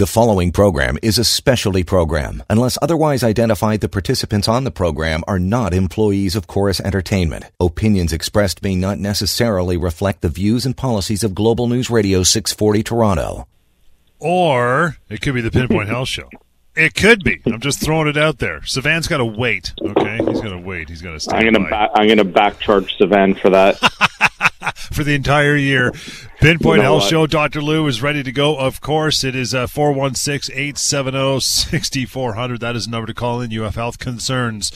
The following program is a specialty program. Unless otherwise identified, the participants on the program are not employees of Corus Entertainment. Opinions expressed may not necessarily reflect the views and policies of Global News Radio 640 Toronto. Or it could be the Pinpoint Health Show. It could be. I'm just throwing it out there. Savan's got to wait. Okay, he's going to wait. He's going to stay. I'm going to ba- I'm going to back charge Savan for that. for the entire year. Pinpoint You know Health? Show. Dr. Lou is ready to go. Of course, it is uh, 416 870 6400. That is the number to call in. You have health concerns.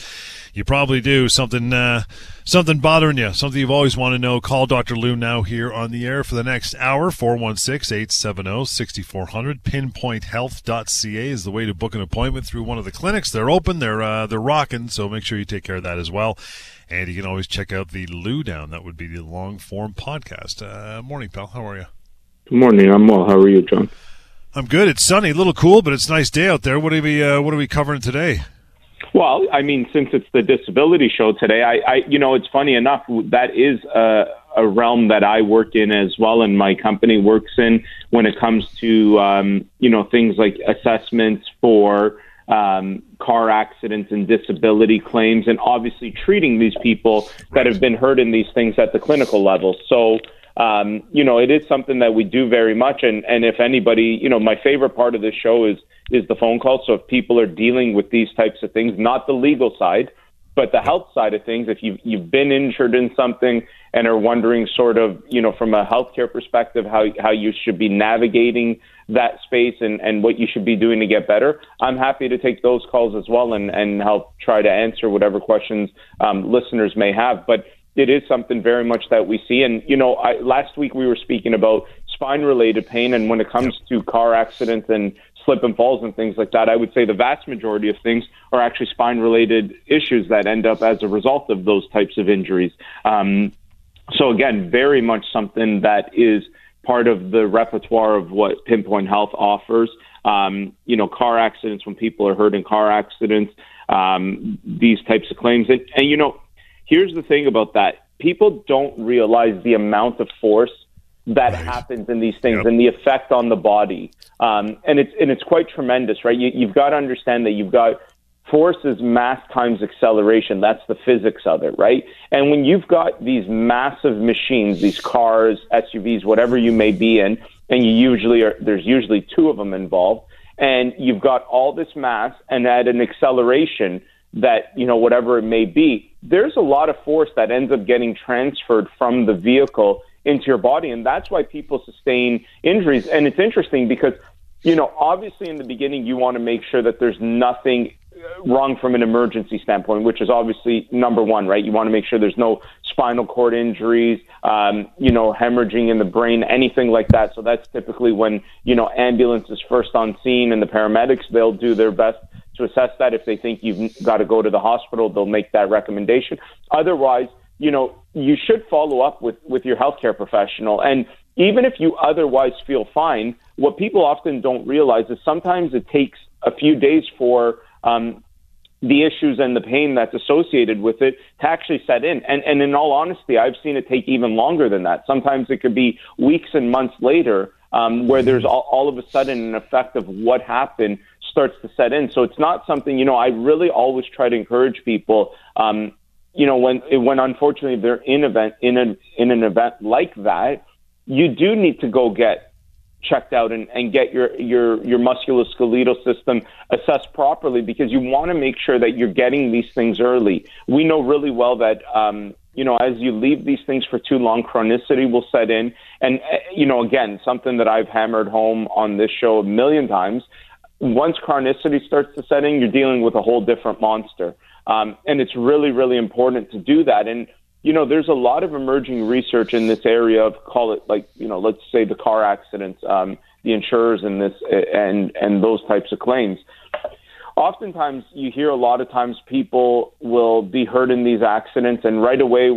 You probably do. Something uh, something bothering you. Something you've always wanted to know. Call Dr. Lou now here on the air for the next hour. 416 870 6400. Pinpointhealth.ca is the way to book an appointment through one of the clinics. They're open. They're, uh, they're rocking. So make sure you take care of that as well. And you can always check out the Lou Down. That would be the long form podcast. Uh, morning, pal. How are you? Good morning. I'm well. How are you, John? I'm good. It's sunny, a little cool, but it's a nice day out there. What are we uh, What are we covering today? Well, I mean, since it's the disability show today, I, I you know, it's funny enough that is a, a realm that I work in as well, and my company works in when it comes to um, you know things like assessments for um, car accidents and disability claims, and obviously treating these people that have been hurt in these things at the clinical level. So. Um, you know, it is something that we do very much, and, and if anybody, you know, my favorite part of this show is is the phone call. So if people are dealing with these types of things, not the legal side, but the health side of things, if you've you've been injured in something and are wondering sort of, you know, from a healthcare perspective, how how you should be navigating that space and, and what you should be doing to get better, I'm happy to take those calls as well and, and help try to answer whatever questions um, listeners may have. But it is something very much that we see. And, you know, I, last week we were speaking about spine related pain. And when it comes to car accidents and slip and falls and things like that, I would say the vast majority of things are actually spine related issues that end up as a result of those types of injuries. Um, so, again, very much something that is part of the repertoire of what Pinpoint Health offers. Um, you know, car accidents when people are hurt in car accidents, um, these types of claims. And, and, you know, here's the thing about that people don't realize the amount of force that Right. happens in these things Yep. and the effect on the body. Um, and it's and it's quite tremendous, right? You, you've got to understand that you've got force is mass times acceleration. That's the physics of it, right? And when you've got these massive machines, these cars, SUVs, whatever you may be in, and you usually are there's usually two of them involved, and you've got all this mass and at an acceleration that you know whatever it may be there's a lot of force that ends up getting transferred from the vehicle into your body and that's why people sustain injuries and it's interesting because you know obviously in the beginning you want to make sure that there's nothing wrong from an emergency standpoint which is obviously number one right you want to make sure there's no spinal cord injuries um, you know hemorrhaging in the brain anything like that so that's typically when you know ambulance is first on scene and the paramedics they'll do their best to assess that. If they think you've got to go to the hospital, they'll make that recommendation. Otherwise, you know, you should follow up with, with your healthcare professional. And even if you otherwise feel fine, what people often don't realize is sometimes it takes a few days for um, the issues and the pain that's associated with it to actually set in. And, and in all honesty, I've seen it take even longer than that. Sometimes it could be weeks and months later um, where there's all, all of a sudden an effect of what happened starts to set in. So it's not something, you know, I really always try to encourage people, um, you know, when, when unfortunately they're in event, in an, in an event like that, you do need to go get checked out and, and get your, your, your musculoskeletal system assessed properly because you want to make sure that you're getting these things early. We know really well that, um, you know, as you leave these things for too long, chronicity will set in. And, uh, you know, again, something that I've hammered home on this show a million times. Once chronicity starts to set in, you're dealing with a whole different monster. Um, and it's really, really important to do that. And, you know, there's a lot of emerging research in this area of call it like, you know, let's say the car accidents, um, the insurers in this and, and those types of claims. Oftentimes you hear a lot of times people will be hurt in these accidents and right away,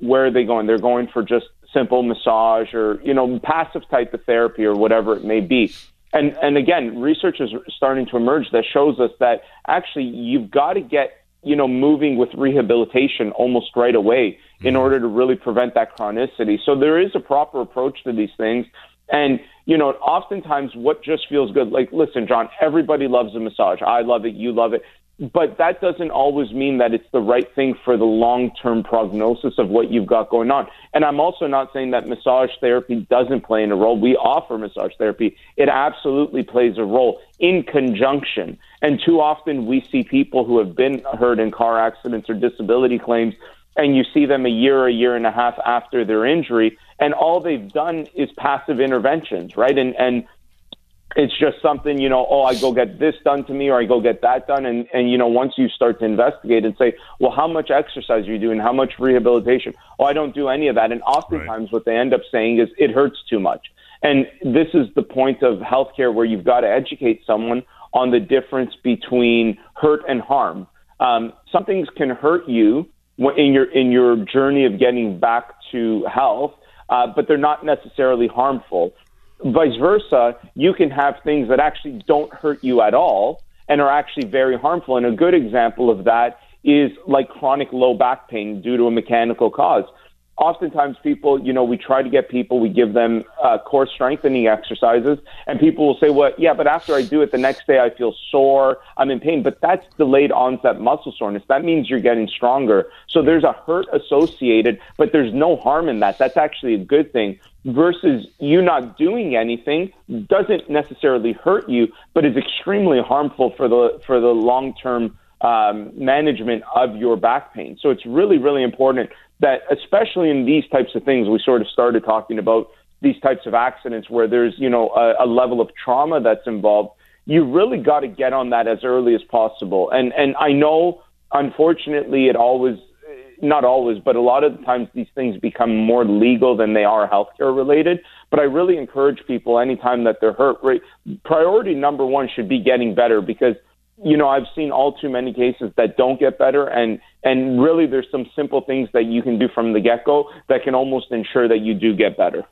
where are they going? They're going for just simple massage or, you know, passive type of therapy or whatever it may be. And, and again, research is starting to emerge that shows us that actually you've got to get you know, moving with rehabilitation almost right away in mm-hmm. order to really prevent that chronicity. So there is a proper approach to these things. And, you know, oftentimes what just feels good, like, listen, John, everybody loves a massage. I love it. You love it but that doesn't always mean that it's the right thing for the long term prognosis of what you've got going on. And I'm also not saying that massage therapy doesn't play in a role. We offer massage therapy, it absolutely plays a role in conjunction. And too often we see people who have been hurt in car accidents or disability claims, and you see them a year, a year and a half after their injury, and all they've done is passive interventions, right? And, and it's just something, you know, oh, I go get this done to me or I go get that done. And, and, you know, once you start to investigate and say, well, how much exercise are you doing? How much rehabilitation? Oh, I don't do any of that. And oftentimes right. what they end up saying is it hurts too much. And this is the point of healthcare where you've got to educate someone on the difference between hurt and harm. Um, some things can hurt you in your in your journey of getting back to health, uh, but they're not necessarily harmful. Vice versa, you can have things that actually don't hurt you at all and are actually very harmful. And a good example of that is like chronic low back pain due to a mechanical cause oftentimes people, you know, we try to get people, we give them uh, core strengthening exercises, and people will say, well, yeah, but after I do it the next day, I feel sore, I'm in pain. But that's delayed onset muscle soreness. That means you're getting stronger. So there's a hurt associated, but there's no harm in that. That's actually a good thing. Versus you not doing anything doesn't necessarily hurt you, but is extremely harmful for the for the long term um, management of your back pain. So it's really, really important that especially in these types of things, we sort of started talking about these types of accidents where there's, you know, a, a level of trauma that's involved. You really got to get on that as early as possible. And and I know, unfortunately, it always, not always, but a lot of the times these things become more legal than they are healthcare related. But I really encourage people anytime that they're hurt, right, priority number one should be getting better because you know, I've seen all too many cases that don't get better, and and really, there's some simple things that you can do from the get go that can almost ensure that you do get better.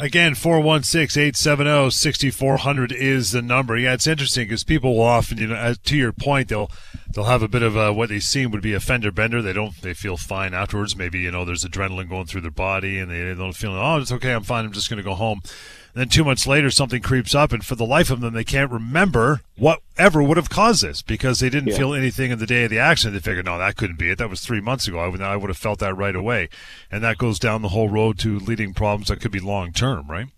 Again, 416 870 6400 is the number. Yeah, it's interesting because people will often, you know, to your point, they'll they'll have a bit of a, what they seem would be a fender bender. They don't, they feel fine afterwards. Maybe, you know, there's adrenaline going through their body and they don't feel, oh, it's okay, I'm fine, I'm just going to go home. And then two months later, something creeps up, and for the life of them, they can't remember whatever would have caused this because they didn't yeah. feel anything in the day of the accident. They figured, no, that couldn't be it. That was three months ago. I would, I would have felt that right away. And that goes down the whole road to leading problems that could be long term, right?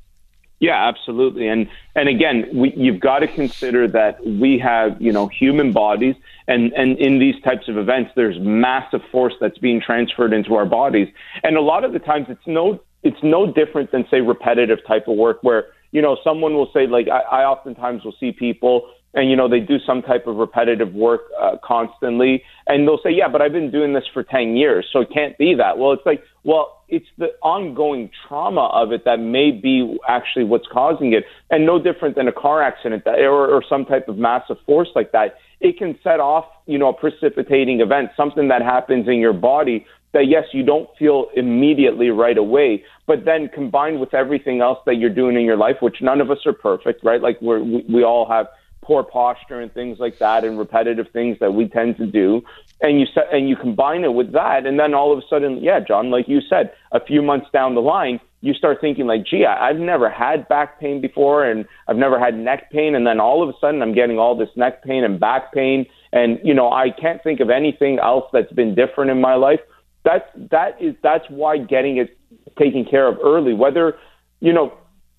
Yeah, absolutely. And and again, we, you've got to consider that we have you know human bodies, and and in these types of events, there's massive force that's being transferred into our bodies, and a lot of the times it's no it's no different than say repetitive type of work where you know someone will say like I, I oftentimes will see people and you know they do some type of repetitive work uh, constantly and they'll say yeah but i've been doing this for 10 years so it can't be that well it's like well it's the ongoing trauma of it that may be actually what's causing it and no different than a car accident that, or, or some type of massive force like that it can set off you know a precipitating event something that happens in your body that yes, you don't feel immediately right away, but then combined with everything else that you're doing in your life, which none of us are perfect, right? Like we're, we, we all have poor posture and things like that and repetitive things that we tend to do. And you set, and you combine it with that. And then all of a sudden, yeah, John, like you said, a few months down the line, you start thinking like, gee, I've never had back pain before and I've never had neck pain. And then all of a sudden I'm getting all this neck pain and back pain. And, you know, I can't think of anything else that's been different in my life that's that is that's why getting it taken care of early. Whether you know,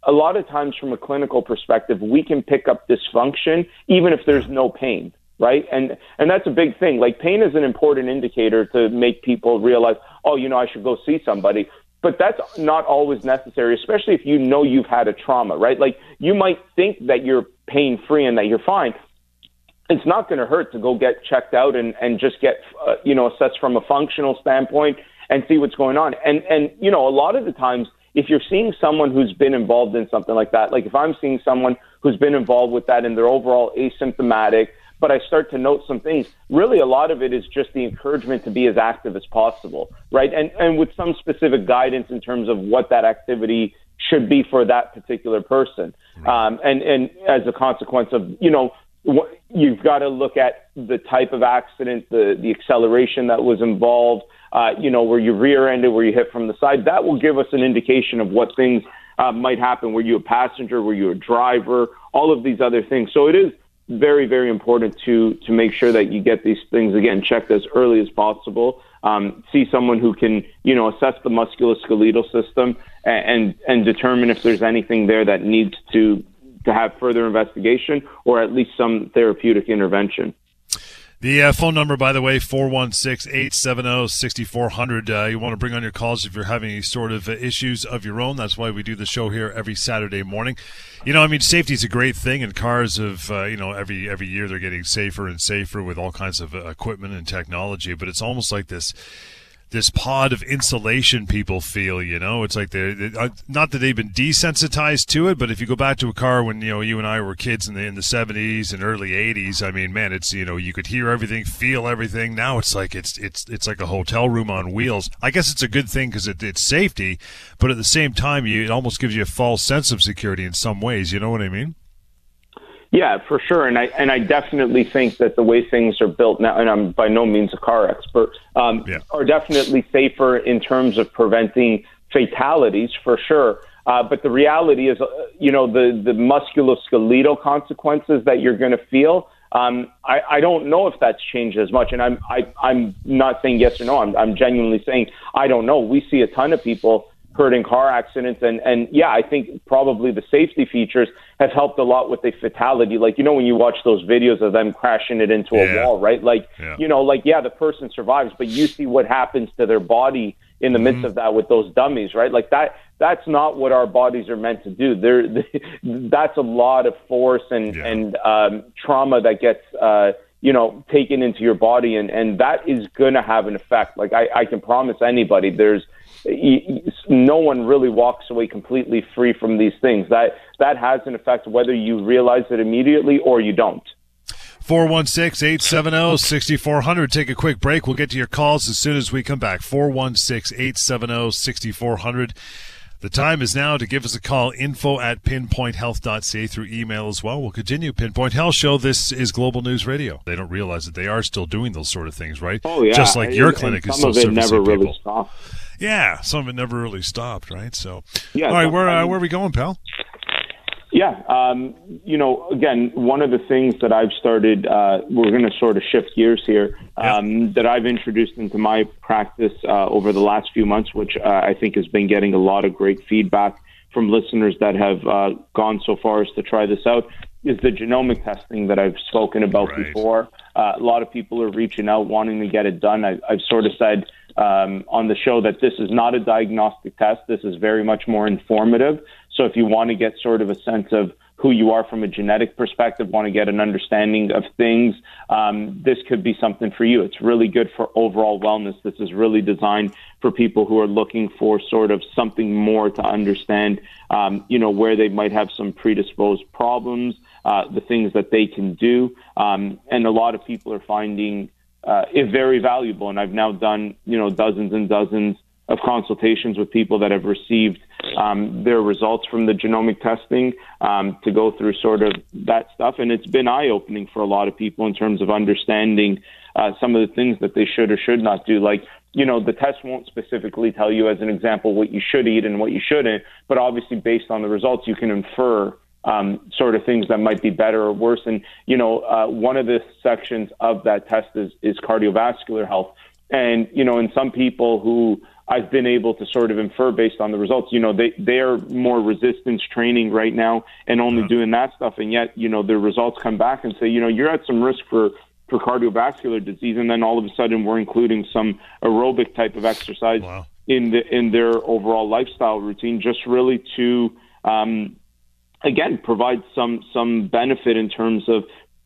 a lot of times from a clinical perspective, we can pick up dysfunction even if there's no pain, right? And and that's a big thing. Like pain is an important indicator to make people realize, oh, you know, I should go see somebody. But that's not always necessary, especially if you know you've had a trauma, right? Like you might think that you're pain free and that you're fine, it's not going to hurt to go get checked out and, and just get, uh, you know, assessed from a functional standpoint and see what's going on. And, and, you know, a lot of the times, if you're seeing someone who's been involved in something like that, like if I'm seeing someone who's been involved with that and they're overall asymptomatic, but I start to note some things, really a lot of it is just the encouragement to be as active as possible, right? And, and with some specific guidance in terms of what that activity should be for that particular person. Um, and, and as a consequence of, you know, what, you've got to look at the type of accident, the, the acceleration that was involved, uh, you know, where you rear ended, where you hit from the side. That will give us an indication of what things uh, might happen. Were you a passenger? Were you a driver? All of these other things. So it is very, very important to to make sure that you get these things again checked as early as possible. Um, see someone who can, you know, assess the musculoskeletal system and, and and determine if there's anything there that needs to to have further investigation or at least some therapeutic intervention. The uh, phone number, by the way, 416-870-6400. Uh, you want to bring on your calls if you're having any sort of uh, issues of your own. That's why we do the show here every Saturday morning. You know, I mean, safety is a great thing, and cars have, uh, you know, every every year they're getting safer and safer with all kinds of uh, equipment and technology. But it's almost like this this pod of insulation people feel. You know, it's like they're, they, uh, not that they've been desensitized to it, but if you go back to a car when you know you and I were kids in the in the seventies and early eighties, I mean, man, it's you know you could hear everything, feel everything. Now it's like it's it's it's like a hotel room on wheels. I guess it's a good thing because it, it's safety, but at the same time, you it almost gives you a false sense of security in some ways. You know what I mean? Yeah, for sure, and I and I definitely think that the way things are built now, and I'm by no means a car expert, um, yeah. are definitely safer in terms of preventing fatalities for sure. Uh, but the reality is, uh, you know, the the musculoskeletal consequences that you're going to feel. Um, I, I don't know if that's changed as much, and I'm I, I'm not saying yes or no. I'm I'm genuinely saying I don't know. We see a ton of people hurt in car accidents. And, and yeah, I think probably the safety features have helped a lot with the fatality. Like, you know, when you watch those videos of them crashing it into a yeah. wall, right? Like, yeah. you know, like, yeah, the person survives, but you see what happens to their body in the midst mm-hmm. of that with those dummies, right? Like that, that's not what our bodies are meant to do. There, that's a lot of force and, yeah. and, um, trauma that gets, uh, you know, taken into your body, and and that is going to have an effect. Like I, I can promise anybody, there's no one really walks away completely free from these things. That that has an effect whether you realize it immediately or you don't. 416 870 6400. Take a quick break. We'll get to your calls as soon as we come back. 416 870 6400. The time is now to give us a call, info at pinpointhealth.ca through email as well. We'll continue. Pinpoint Health Show. This is Global News Radio. They don't realize that they are still doing those sort of things, right? Oh, yeah. Just like your clinic is still some of it never people. really stopped. Yeah, some of it never really stopped, right? So, yeah. All right, where uh, where are we going, pal? Yeah, um, you know, again, one of the things that I've started, uh, we're going to sort of shift gears here, um, yeah. that I've introduced into my practice uh, over the last few months, which uh, I think has been getting a lot of great feedback from listeners that have uh, gone so far as to try this out, is the genomic testing that I've spoken about right. before. Uh, a lot of people are reaching out wanting to get it done. I, I've sort of said, um, on the show that this is not a diagnostic test. This is very much more informative. So if you want to get sort of a sense of who you are from a genetic perspective, want to get an understanding of things, um, this could be something for you. It's really good for overall wellness. This is really designed for people who are looking for sort of something more to understand, um, you know, where they might have some predisposed problems, uh, the things that they can do. Um, and a lot of people are finding uh, is very valuable. And I've now done, you know, dozens and dozens of consultations with people that have received um, their results from the genomic testing um, to go through sort of that stuff. And it's been eye opening for a lot of people in terms of understanding uh, some of the things that they should or should not do. Like, you know, the test won't specifically tell you, as an example, what you should eat and what you shouldn't, but obviously, based on the results, you can infer um, sort of things that might be better or worse. And you know, uh, one of the sections of that test is is cardiovascular health. And you know, in some people who I've been able to sort of infer based on the results, you know, they they are more resistance training right now and only yeah. doing that stuff, and yet you know, the results come back and say, you know, you're at some risk for for cardiovascular disease, and then all of a sudden we're including some aerobic type of exercise wow. in the in their overall lifestyle routine, just really to um, again provide some some benefit in terms of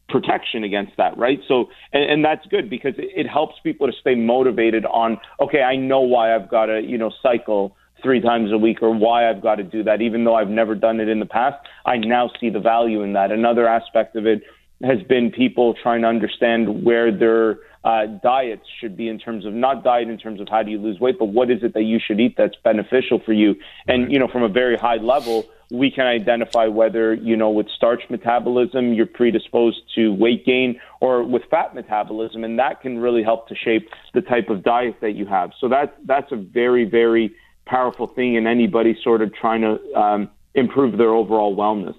protection against that, right? So, and, and that's good because it, it helps people to stay motivated on, okay, I know why I've got to, you know, cycle three times a week or why I've got to do that, even though I've never done it in the past. I now see the value in that. Another aspect of it has been people trying to understand where their uh, diets should be in terms of not diet in terms of how do you lose weight, but what is it that you should eat that's beneficial for you. And, you know, from a very high level, we can identify whether, you know, with starch metabolism, you're predisposed to weight gain or with fat metabolism. And that can really help to shape the type of diet that you have. So that's, that's a very, very powerful thing in anybody sort of trying to um, improve their overall wellness.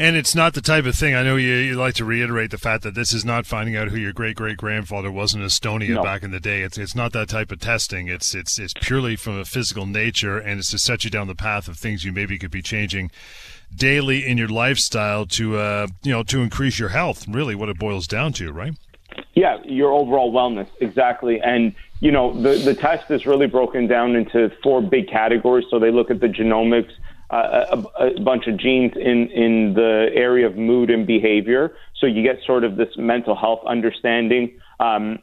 And it's not the type of thing. I know you, you like to reiterate the fact that this is not finding out who your great great grandfather was in Estonia no. back in the day. It's it's not that type of testing. It's it's it's purely from a physical nature, and it's to set you down the path of things you maybe could be changing daily in your lifestyle to uh, you know to increase your health. Really, what it boils down to, right? Yeah, your overall wellness exactly, and you know the the test is really broken down into four big categories. So they look at the genomics a, a, bunch of genes in, in the area of mood and behavior. So you get sort of this mental health understanding. Um,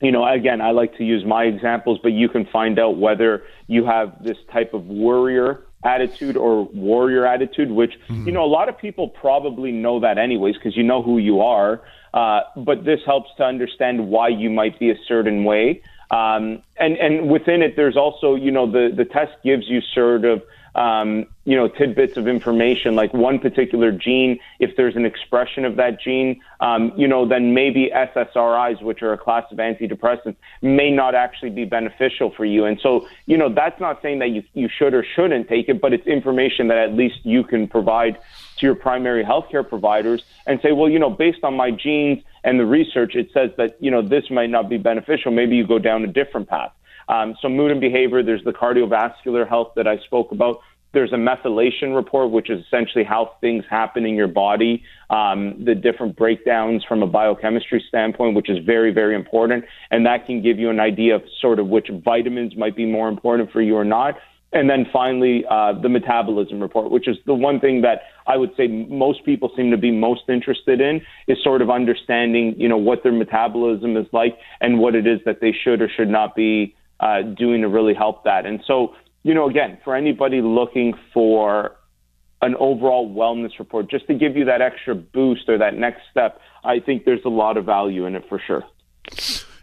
you know, again, I like to use my examples, but you can find out whether you have this type of worrier attitude or warrior attitude, which, mm-hmm. you know, a lot of people probably know that anyways because you know who you are. Uh, but this helps to understand why you might be a certain way. Um, and, and within it, there's also, you know, the, the test gives you sort of um, you know, tidbits of information, like one particular gene, if there's an expression of that gene, um, you know, then maybe SSRIs, which are a class of antidepressants, may not actually be beneficial for you. And so, you know, that's not saying that you, you should or shouldn't take it, but it's information that at least you can provide to your primary healthcare providers and say, well, you know, based on my genes and the research, it says that, you know, this might not be beneficial. Maybe you go down a different path. Um, so mood and behavior, there's the cardiovascular health that I spoke about. There's a methylation report, which is essentially how things happen in your body, um, the different breakdowns from a biochemistry standpoint, which is very, very important. And that can give you an idea of sort of which vitamins might be more important for you or not. And then finally, uh, the metabolism report, which is the one thing that I would say most people seem to be most interested in, is sort of understanding, you know, what their metabolism is like and what it is that they should or should not be uh, doing to really help that. And so, you know, again, for anybody looking for an overall wellness report, just to give you that extra boost or that next step, I think there's a lot of value in it for sure.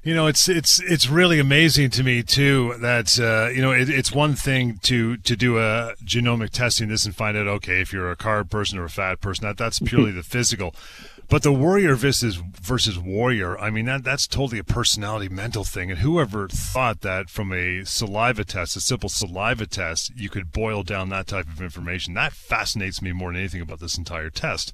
You know, it's it's it's really amazing to me too that uh, you know it, it's one thing to to do a genomic testing this and find out okay if you're a carb person or a fat person that that's purely the physical, but the warrior versus versus warrior, I mean that that's totally a personality mental thing. And whoever thought that from a saliva test, a simple saliva test, you could boil down that type of information. That fascinates me more than anything about this entire test.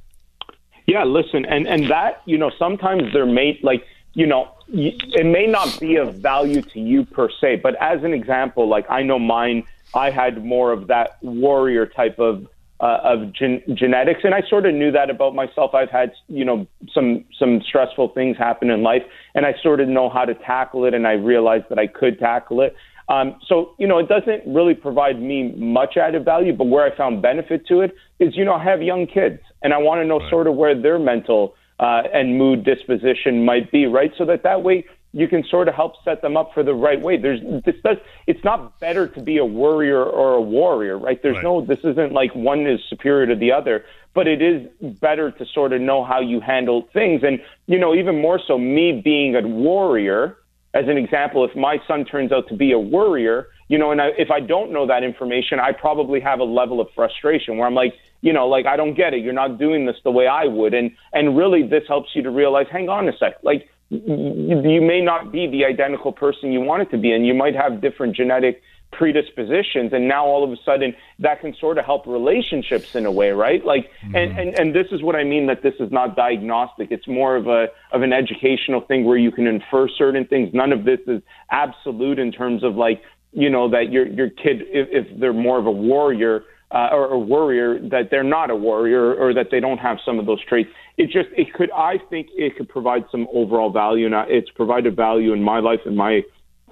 Yeah, listen, and and that you know sometimes they're made like you know it may not be of value to you per se, but as an example, like I know mine, I had more of that warrior type of uh, of gen- genetics, and I sort of knew that about myself. I've had you know some some stressful things happen in life, and I sort of know how to tackle it, and I realized that I could tackle it. Um, so you know, it doesn't really provide me much added value, but where I found benefit to it is you know I have young kids, and I want to know right. sort of where their mental uh, and mood disposition might be, right? So that that way you can sort of help set them up for the right way. There's this does it's not better to be a worrier or a warrior, right? There's right. no this isn't like one is superior to the other, but it is better to sort of know how you handle things. And you know, even more so, me being a warrior, as an example, if my son turns out to be a worrier, you know, and I, if I don't know that information, I probably have a level of frustration where I'm like, you know, like I don't get it. You're not doing this the way I would, and and really this helps you to realize, hang on a sec, like you may not be the identical person you want it to be, and you might have different genetic predispositions and now all of a sudden that can sort of help relationships in a way right? Like mm-hmm. and, and and this is what i mean that this is not diagnostic. It's more of a of an educational thing where you can infer certain things. None of this is absolute in terms of like you know that your your kid if, if they're more of a warrior uh, or a warrior that they're not a warrior or that they don't have some of those traits. It just it could I think it could provide some overall value, and it's provided value in my life and my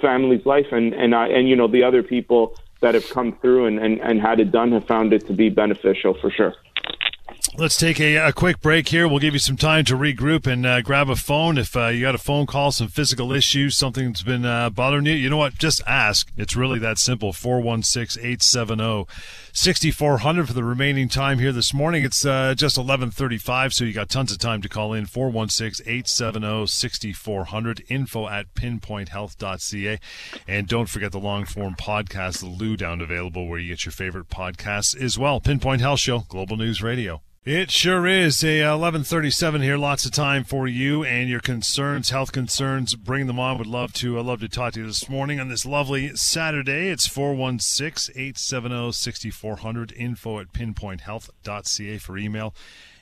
family's life, and and I and you know the other people that have come through and, and, and had it done have found it to be beneficial for sure. Let's take a, a, quick break here. We'll give you some time to regroup and uh, grab a phone. If uh, you got a phone call, some physical issues, something that's been uh, bothering you, you know what? Just ask. It's really that simple. 416 870 6400 for the remaining time here this morning. It's uh, just 1135, so you got tons of time to call in. 416 870 6400. Info at pinpointhealth.ca. And don't forget the long form podcast, the Lou Down, available where you get your favorite podcasts as well. Pinpoint Health Show, Global News Radio. It sure is. A 11:37 uh, here. Lots of time for you and your concerns, health concerns. Bring them on. Would love to. I'd love to talk to you this morning on this lovely Saturday. It's 416-870-6400. Info at pinpointhealth.ca for email,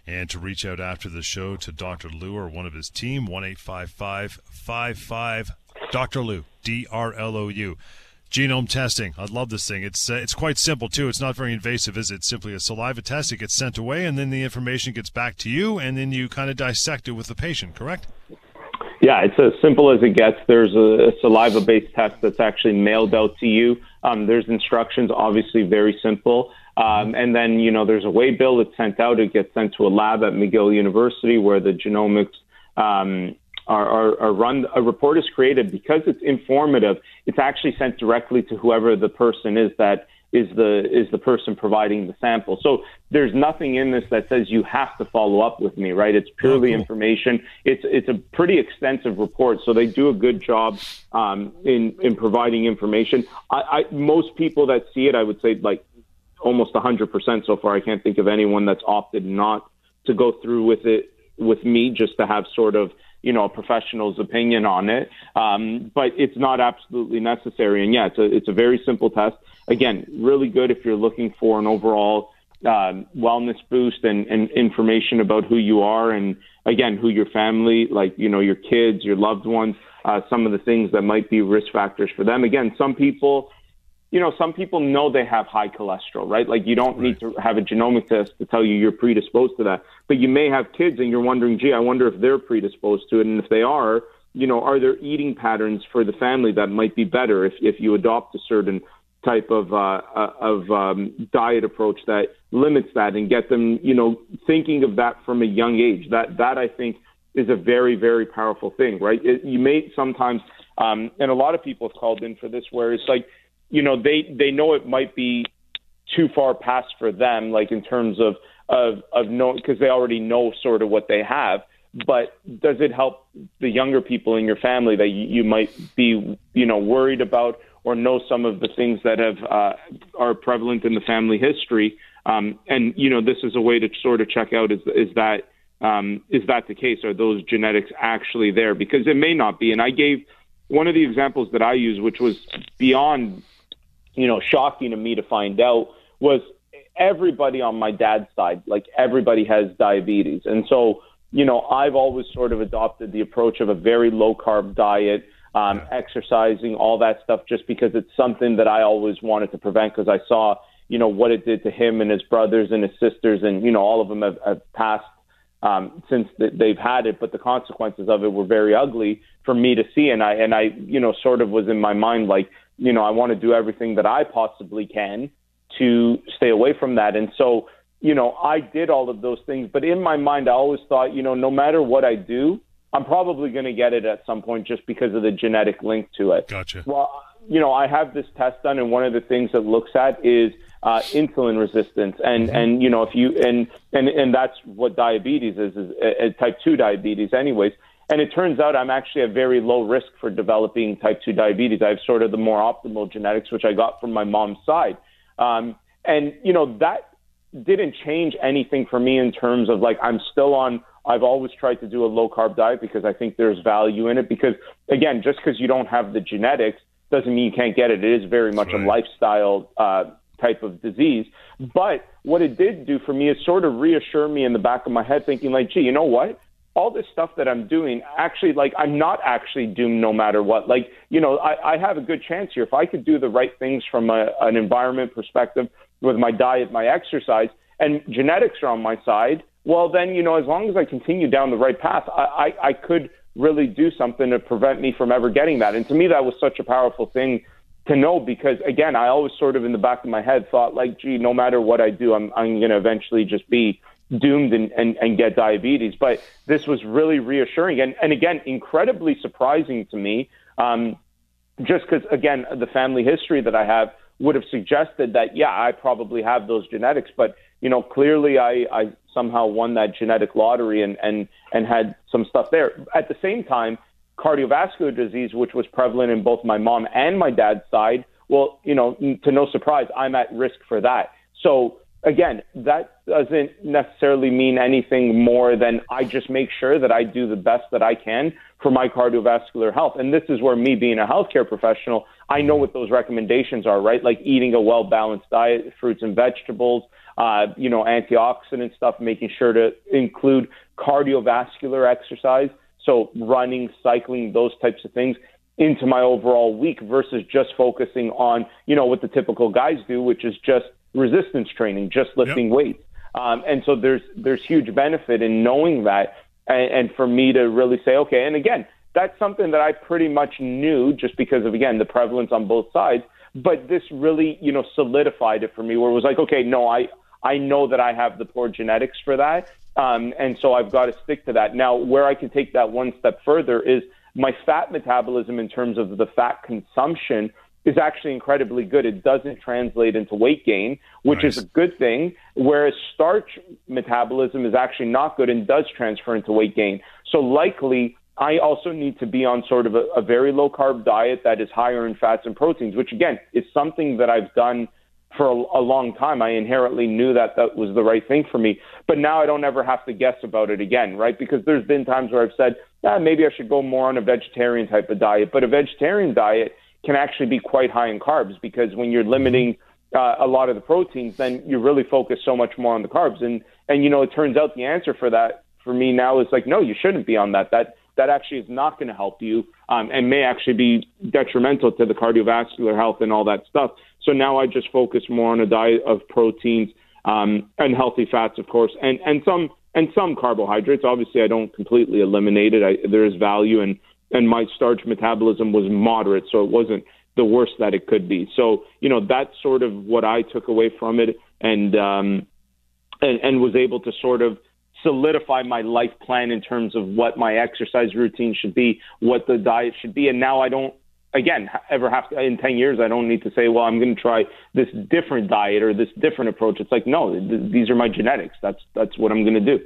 and to reach out after the show to Dr. Lou or one of his team. One eight five five five five Dr. Lou D R L O U genome testing. I love this thing. It's uh, it's quite simple too. It's not very invasive, is it? Simply a saliva test. It gets sent away, and then the information gets back to you, and then you kind of dissect it with the patient. Correct? Yeah, it's as simple as it gets. There's a, saliva-based test that's actually mailed out to you. Um, there's instructions, obviously very simple. Um, and then, you know, there's a way bill that's sent out. It gets sent to a lab at McGill University where the genomics um, are, are, are run, a report is created because it's informative. It's actually sent directly to whoever the person is that is the is the person providing the sample. So there's nothing in this that says you have to follow up with me, right? It's purely information. It's it's a pretty extensive report, so they do a good job um, in in providing information. I, I most people that see it, I would say like almost 100% so far. I can't think of anyone that's opted not to go through with it with me just to have sort of you know a professional's opinion on it. Um, but it's not absolutely necessary. And yeah, it's a it's a very simple test. Again, really good if you're looking for an overall um, wellness boost and, and information about who you are and again who your family, like you know your kids, your loved ones, uh, some of the things that might be risk factors for them. Again, some people you know, some people know they have high cholesterol, right? Like you don't right. need to have a genomic test to tell you you're predisposed to that. But you may have kids and you're wondering, gee, I wonder if they're predisposed to it. And if they are, you know, are there eating patterns for the family that might be better if, if you adopt a certain type of uh, uh of um, diet approach that limits that and get them, you know, thinking of that from a young age. That that I think is a very very powerful thing, right? It, you may sometimes, um, and a lot of people have called in for this, where it's like you know they they know it might be too far past for them, like in terms of of of knowing because they already know sort of what they have. But does it help the younger people in your family that you, you might be you know worried about or know some of the things that have uh, are prevalent in the family history? Um, and you know this is a way to sort of check out is is that um, is that the case? Are those genetics actually there? Because it may not be. And I gave one of the examples that I used, which was beyond you know, shocking to me to find out was everybody on my dad's side, like everybody has diabetes. And so, you know, I've always sort of adopted the approach of a very low carb diet, um, exercising, all that stuff, just because it's something that I always wanted to prevent because I saw, you know, what it did to him and his brothers and his sisters. And, you know, all of them have, have passed um, since they've had it, but the consequences of it were very ugly for me to see. And I, and I, you know, sort of was in my mind like, you know, I want to do everything that I possibly can to stay away from that. And so, you know, I did all of those things, but in my mind, I always thought, you know, no matter what I do, I'm probably going to get it at some point just because of the genetic link to it. Gotcha. Well, you know, I have this test done, and one of the things it looks at is uh, insulin resistance, and mm-hmm. and you know, if you and and and that's what diabetes is, is, is type two diabetes, anyways. And it turns out I'm actually at very low risk for developing type 2 diabetes. I have sort of the more optimal genetics, which I got from my mom's side. Um, and, you know, that didn't change anything for me in terms of like, I'm still on, I've always tried to do a low carb diet because I think there's value in it. Because, again, just because you don't have the genetics doesn't mean you can't get it. It is very much right. a lifestyle uh, type of disease. But what it did do for me is sort of reassure me in the back of my head, thinking, like, gee, you know what? All this stuff that I'm doing, actually, like, I'm not actually doomed no matter what. Like, you know, I, I have a good chance here. If I could do the right things from a, an environment perspective with my diet, my exercise, and genetics are on my side, well, then, you know, as long as I continue down the right path, I, I, I could really do something to prevent me from ever getting that. And to me, that was such a powerful thing to know because, again, I always sort of in the back of my head thought, like, gee, no matter what I do, I'm, I'm going to eventually just be doomed and, and, and get diabetes. But this was really reassuring and, and again, incredibly surprising to me. Um, just because, again, the family history that I have would have suggested that, yeah, I probably have those genetics. But, you know, clearly I, I somehow won that genetic lottery and, and, and had some stuff there. At the same time, cardiovascular disease, which was prevalent in both my mom and my dad's side, well, you know, to no surprise, I'm at risk for that. So again, that doesn't necessarily mean anything more than I just make sure that I do the best that I can for my cardiovascular health. And this is where me being a healthcare professional, I know what those recommendations are, right? Like eating a well balanced diet, fruits and vegetables, uh, you know, antioxidant stuff, making sure to include cardiovascular exercise. So running, cycling, those types of things into my overall week versus just focusing on, you know, what the typical guys do, which is just resistance training, just lifting yep. weights. Um, and so there's there's huge benefit in knowing that, and, and for me to really say, okay. And again, that's something that I pretty much knew just because of again the prevalence on both sides. But this really, you know, solidified it for me, where it was like, okay, no, I I know that I have the poor genetics for that, um, and so I've got to stick to that. Now, where I can take that one step further is my fat metabolism in terms of the fat consumption is actually incredibly good. It doesn't translate into weight gain, which nice. is a good thing, whereas starch metabolism is actually not good and does transfer into weight gain. So likely I also need to be on sort of a, a very low carb diet that is higher in fats and proteins, which again is something that I've done for a, a long time. I inherently knew that that was the right thing for me, but now I don't ever have to guess about it again, right? Because there's been times where I've said, ah, maybe I should go more on a vegetarian type of diet, but a vegetarian diet can actually be quite high in carbs because when you're limiting uh, a lot of the proteins, then you really focus so much more on the carbs. And and you know, it turns out the answer for that for me now is like, no, you shouldn't be on that. That that actually is not going to help you um, and may actually be detrimental to the cardiovascular health and all that stuff. So now I just focus more on a diet of proteins um, and healthy fats, of course, and and some and some carbohydrates. Obviously, I don't completely eliminate it. I, there is value and and my starch metabolism was moderate, so it wasn't the worst that it could be. So, you know, that's sort of what I took away from it and um and, and was able to sort of solidify my life plan in terms of what my exercise routine should be, what the diet should be. And now I don't again ever have to in 10 years I don't need to say, well, I'm going to try this different diet or this different approach. It's like, no, th- these are my genetics. That's that's what I'm going to do.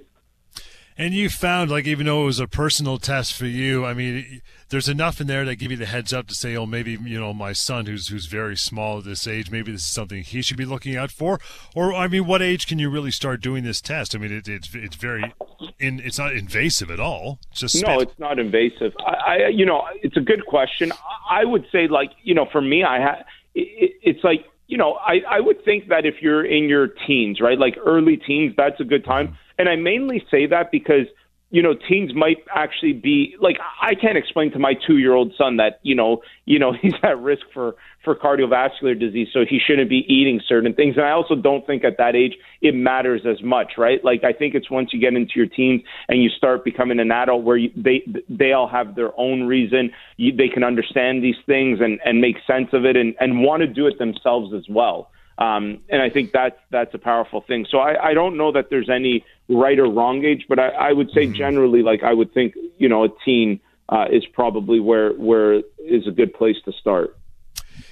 And you found, like, even though it was a personal test for you, I mean, there's enough in there that give you the heads up to say, oh, maybe you know, my son, who's who's very small at this age, maybe this is something he should be looking out for. Or, I mean, what age can you really start doing this test? I mean, it, it's it's very, in, it's not invasive at all. It's just no, it's not invasive. I, I, you know, it's a good question. I would say, like, you know, for me, I had, it, it's like you know, I, I would think that if you're in your teens, right, like early teens, that's a good time. Mm-hmm. And I mainly say that because you know, teens might actually be like I can't explain to my two year old son that, you know, you know, he's at risk for, for cardiovascular disease, so he shouldn't be eating certain things. And I also don't think at that age it matters as much, right? Like I think it's once you get into your teens and you start becoming an adult where you, they they all have their own reason, you, they can understand these things and, and make sense of it and, and want to do it themselves as well. Um, and I think that's that's a powerful thing. So I, I don't know that there's any right or wrong age, but I, I would say mm-hmm. generally, like I would think, you know, a teen uh, is probably where where is a good place to start.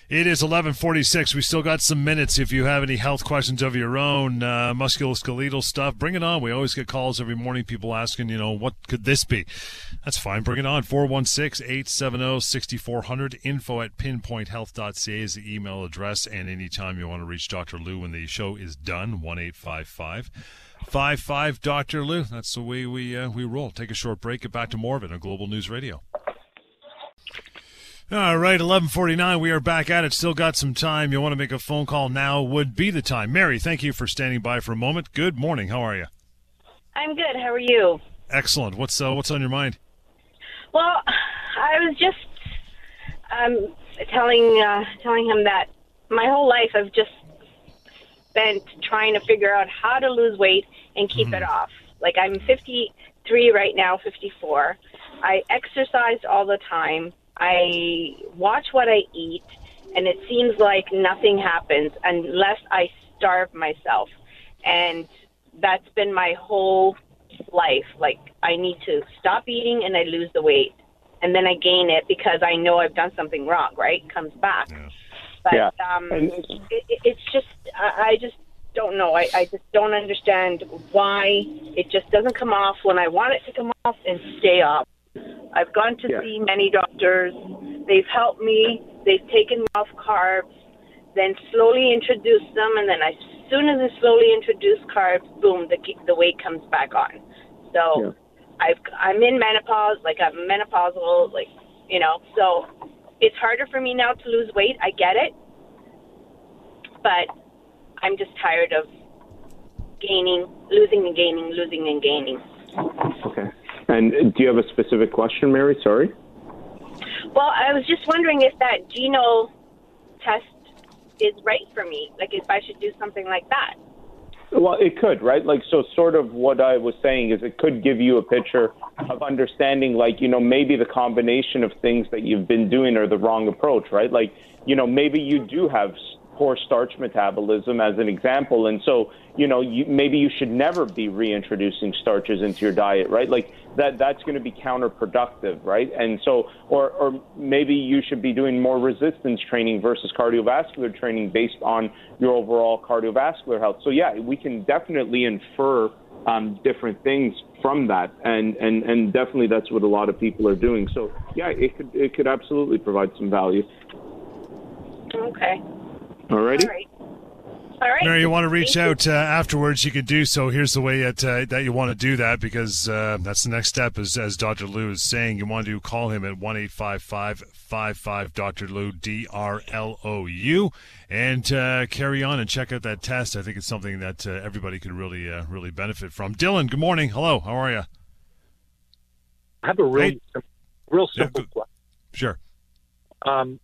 It is 11:46. We still got some minutes. If you have any health questions of your own, uh, musculoskeletal stuff, bring it on. We always get calls every morning. People asking, you know, what could this be? That's fine. Bring it on. 416-870-6400. Info at pinpointhealth.ca is the email address. And anytime you want to reach Dr. Lou when the show is done, one eight five five five five Dr. Lou. That's the way we uh, we roll. Take a short break. Get back to more of it on Global News Radio. All right, 1149. We are back at it. Still got some time. You want to make a phone call now would be the time. Mary, thank you for standing by for a moment. Good morning. How are you? I'm good. How are you? Excellent. What's uh, what's on your mind? Well, I was just um, telling uh, telling him that my whole life I've just spent trying to figure out how to lose weight and keep mm-hmm. it off. Like I'm 53 right now, 54. I exercised all the time. I watch what I eat, and it seems like nothing happens unless I starve myself. And that's been my whole life. Like, I need to stop eating and I lose the weight. And then I gain it because I know I've done something wrong, right? It comes back. Yeah. But yeah. um, it, it, it's just, I, I just don't know. I, I just don't understand why it just doesn't come off when I want it to come off and stay off. I've gone to yeah. see many doctors. They've helped me. They've taken me off carbs. then slowly introduced them, and then as soon as I slowly introduce carbs, boom, the the weight comes back on. So Yeah. I've I'm in menopause, like I'm menopausal, like you know, so it's harder for me now to lose weight. I get it, but I'm just tired of gaining, losing and gaining, losing and gaining. Okay. And do you have a specific question, Mary? Sorry. Well, I was just wondering if that Geno test is right for me. Like if I should do something like that. Well, it could, right? Like, so sort of what I was saying is it could give you a picture of understanding, like, you know, maybe the combination of things that you've been doing are the wrong approach, right? Like, you know, maybe you do have poor starch metabolism as an example. And so, you know, you, maybe you should never be reintroducing starches into your diet, right? Like that, that's going to be counterproductive, right? And so, or, or maybe you should be doing more resistance training versus cardiovascular training based on your overall cardiovascular health. So yeah, we can definitely infer um, different things from that, and, and, and definitely that's what a lot of people are doing. So yeah, it could it could absolutely provide some value. Okay. Alrighty. All right. All right. Mary, you want to reach Thank out uh, afterwards, you can do so. Here's the way that uh, that you want to do that because uh, that's the next step. Is as Dr. Lou is saying, you want to call him at one eight five five five five Dr. Lou D R L O U and uh, carry on and check out that test. I think it's something that uh, everybody could really uh, really benefit from. Dylan, good morning. Hello, how are you? I have a really Hey. sim- real simple go- question. Sure. Um,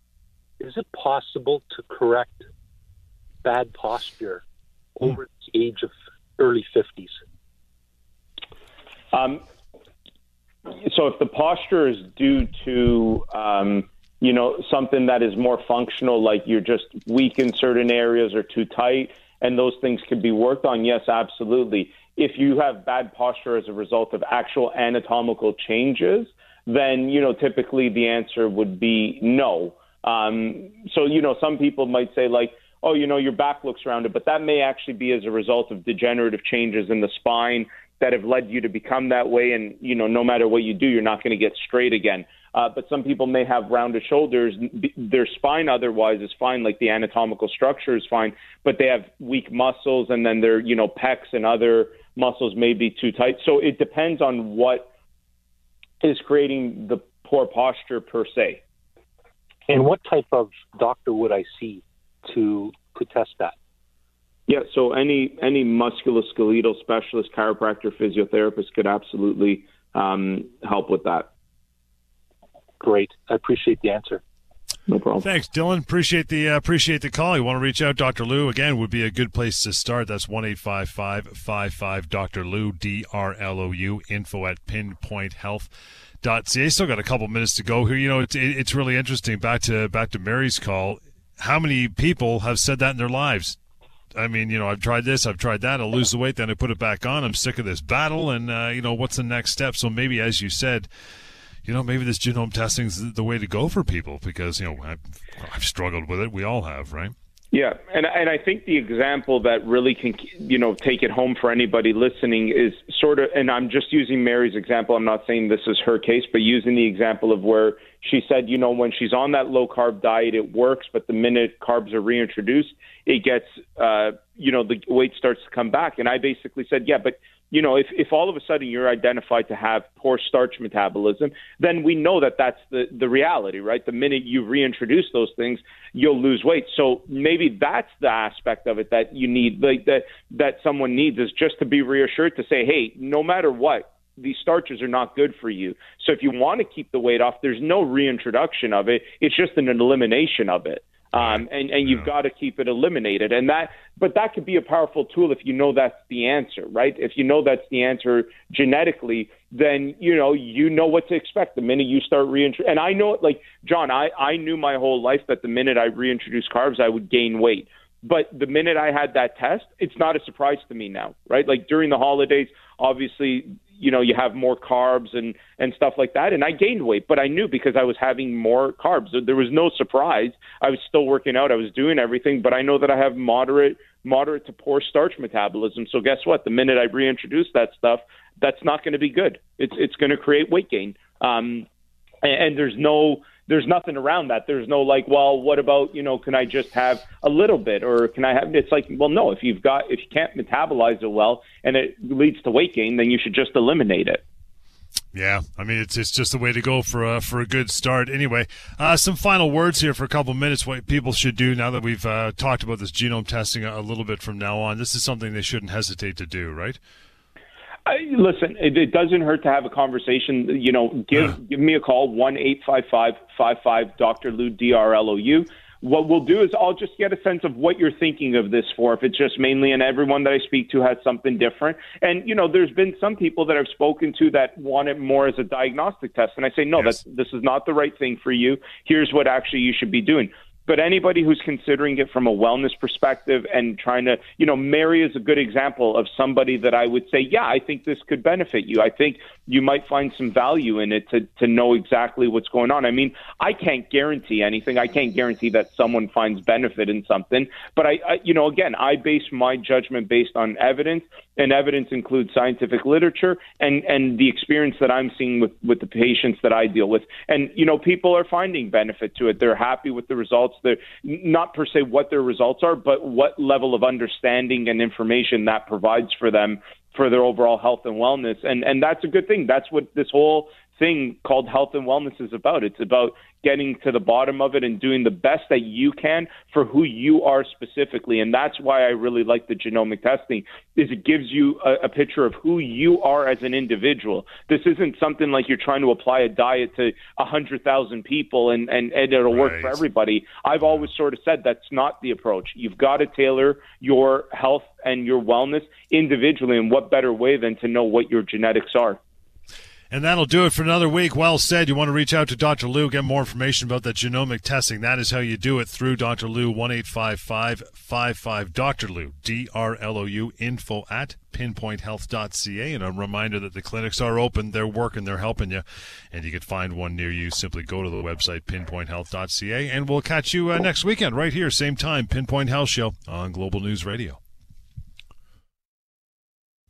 is it possible to correct bad posture Hmm. over the age of early 50s? Um, so if the posture is due to um, you know something that is more functional, like you're just weak in certain areas or too tight, and those things could be worked on, yes, absolutely. If you have bad posture as a result of actual anatomical changes, then you know typically the answer would be no. Um, so you know some people might say like, oh, you know your back looks rounded, but that may actually be as a result of degenerative changes in the spine that have led you to become that way. And, you know, no matter what you do, you're not going to get straight again. Uh, but some people may have rounded shoulders. Their spine otherwise is fine, like the anatomical structure is fine, but they have weak muscles and then their, you know, pecs and other muscles may be too tight. So it depends on what is creating the poor posture per se. And what type of doctor would I see to to test that? Yeah, so any any musculoskeletal specialist, chiropractor, physiotherapist could absolutely um, help with that. Great. I appreciate the answer. No problem. Thanks, Dylan. Appreciate the uh, appreciate the call. You want to reach out, Dr. Lou again would be a good place to start. That's one eight five five five five Dr. Lou D R L O U. Info at pinpointhealth.ca. Still got a couple minutes to go here. You know, it's it's really interesting. Back to back to Mary's call. How many people have said that in their lives? I mean, you know, I've tried this, I've tried that. I'll lose the weight, then I put it back on. I'm sick of this battle, and uh, you know, what's the next step? So maybe, as you said, you know, maybe this genome testing is the way to go for people because you know I've, I've struggled with it. We all have, right? Yeah, and and I think the example that really can you know take it home for anybody listening is sort of, and I'm just using Mary's example. I'm not saying this is her case, but using the example of where she said, you know, when she's on that low carb diet, it works, but the minute carbs are reintroduced, it gets, uh, you know, the weight starts to come back. And I basically said, yeah, but you know, if, if all of a sudden you're identified to have poor starch metabolism, then we know that that's the, the reality, right? The minute you reintroduce those things, you'll lose weight. So maybe that's the aspect of it that you need, like that, that someone needs is just to be reassured to say, hey, no matter what, these starches are not good for you. So if you want to keep the weight off, there's no reintroduction of it. It's just an elimination of it. Um, and, and you've got to keep it eliminated. And that, but that could be a powerful tool if you know that's the answer, right? If you know that's the answer genetically, then, you know, you know what to expect the minute you start reintroducing. And I know it, like, John, I, I knew my whole life that the minute I reintroduced carbs, I would gain weight. But the minute I had that test, it's not a surprise to me now, right? Like during the holidays, obviously, you know, you have more carbs and and stuff like that, and I gained weight, but I knew because I was having more carbs. There was no surprise. I was still working out, I was doing everything, but I know that I have moderate moderate to poor starch metabolism. So guess what? The minute I reintroduce that stuff, that's not going to be good. It's it's going to create weight gain. Um, and, and there's no there's nothing around that. There's no like, well, what about you know, can I just have a little bit, or can I have? It's like, well, no. If you've got if you can't metabolize it well and it leads to weight gain, then you should just eliminate it. Yeah, I mean it's it's just the way to go for a for a good start. Anyway, uh, some final words here for a couple minutes. What people should do now that we've uh, talked about this genome testing a, a little bit from now on. This is something they shouldn't hesitate to do, right? I, listen, it, it doesn't hurt to have a conversation. You know, give give me a call one eight five five five five Dr. Lou D R L O U what we'll do is I'll just get a sense of what you're thinking of this for. If it's just mainly, and everyone that I speak to has something different. And you know, there's been some people that I've spoken to that want it more as a diagnostic test, and I say, no, yes. that's this is not the right thing for you. Here's what actually you should be doing but anybody who's considering it from a wellness perspective and trying to, you know, Mary is a good example of somebody that I would say, yeah, I think this could benefit you. I think you might find some value in it to to know exactly what's going on. I mean, I can't guarantee anything. I can't guarantee that someone finds benefit in something, but I, I you know, again, I base my judgment based on evidence, and evidence includes scientific literature and and the experience that I'm seeing with with the patients that I deal with. And you know, people are finding benefit to it. They're happy with the results. They're not per se what their results are, but what level of understanding and information that provides for them for their overall health and wellness. And and that's a good thing. That's what this whole thing called health and wellness is about. It's about getting to the bottom of it and doing the best that you can for who you are specifically. And that's why I really like the genomic testing is it gives you a, a picture of who you are as an individual. This isn't something like you're trying to apply a diet to a hundred thousand people and, and, and it'll work for everybody. I've always sort of said that's not the approach. You've got to tailor your health and your wellness individually. And what better way than to know what your genetics are? And that'll do it for another week. Well said. You want to reach out to Dr. Lou, get more information about that genomic testing. That is how you do it through Dr. Lou, 1 855 Dr. Lou, D R L O U, info at pinpointhealth.ca. And a reminder that the clinics are open, they're working, they're helping you. And you can find one near you. Simply go to the website, pinpointhealth.ca. And we'll catch you uh, next weekend, right here, same time, Pinpoint Health Show on Global News Radio.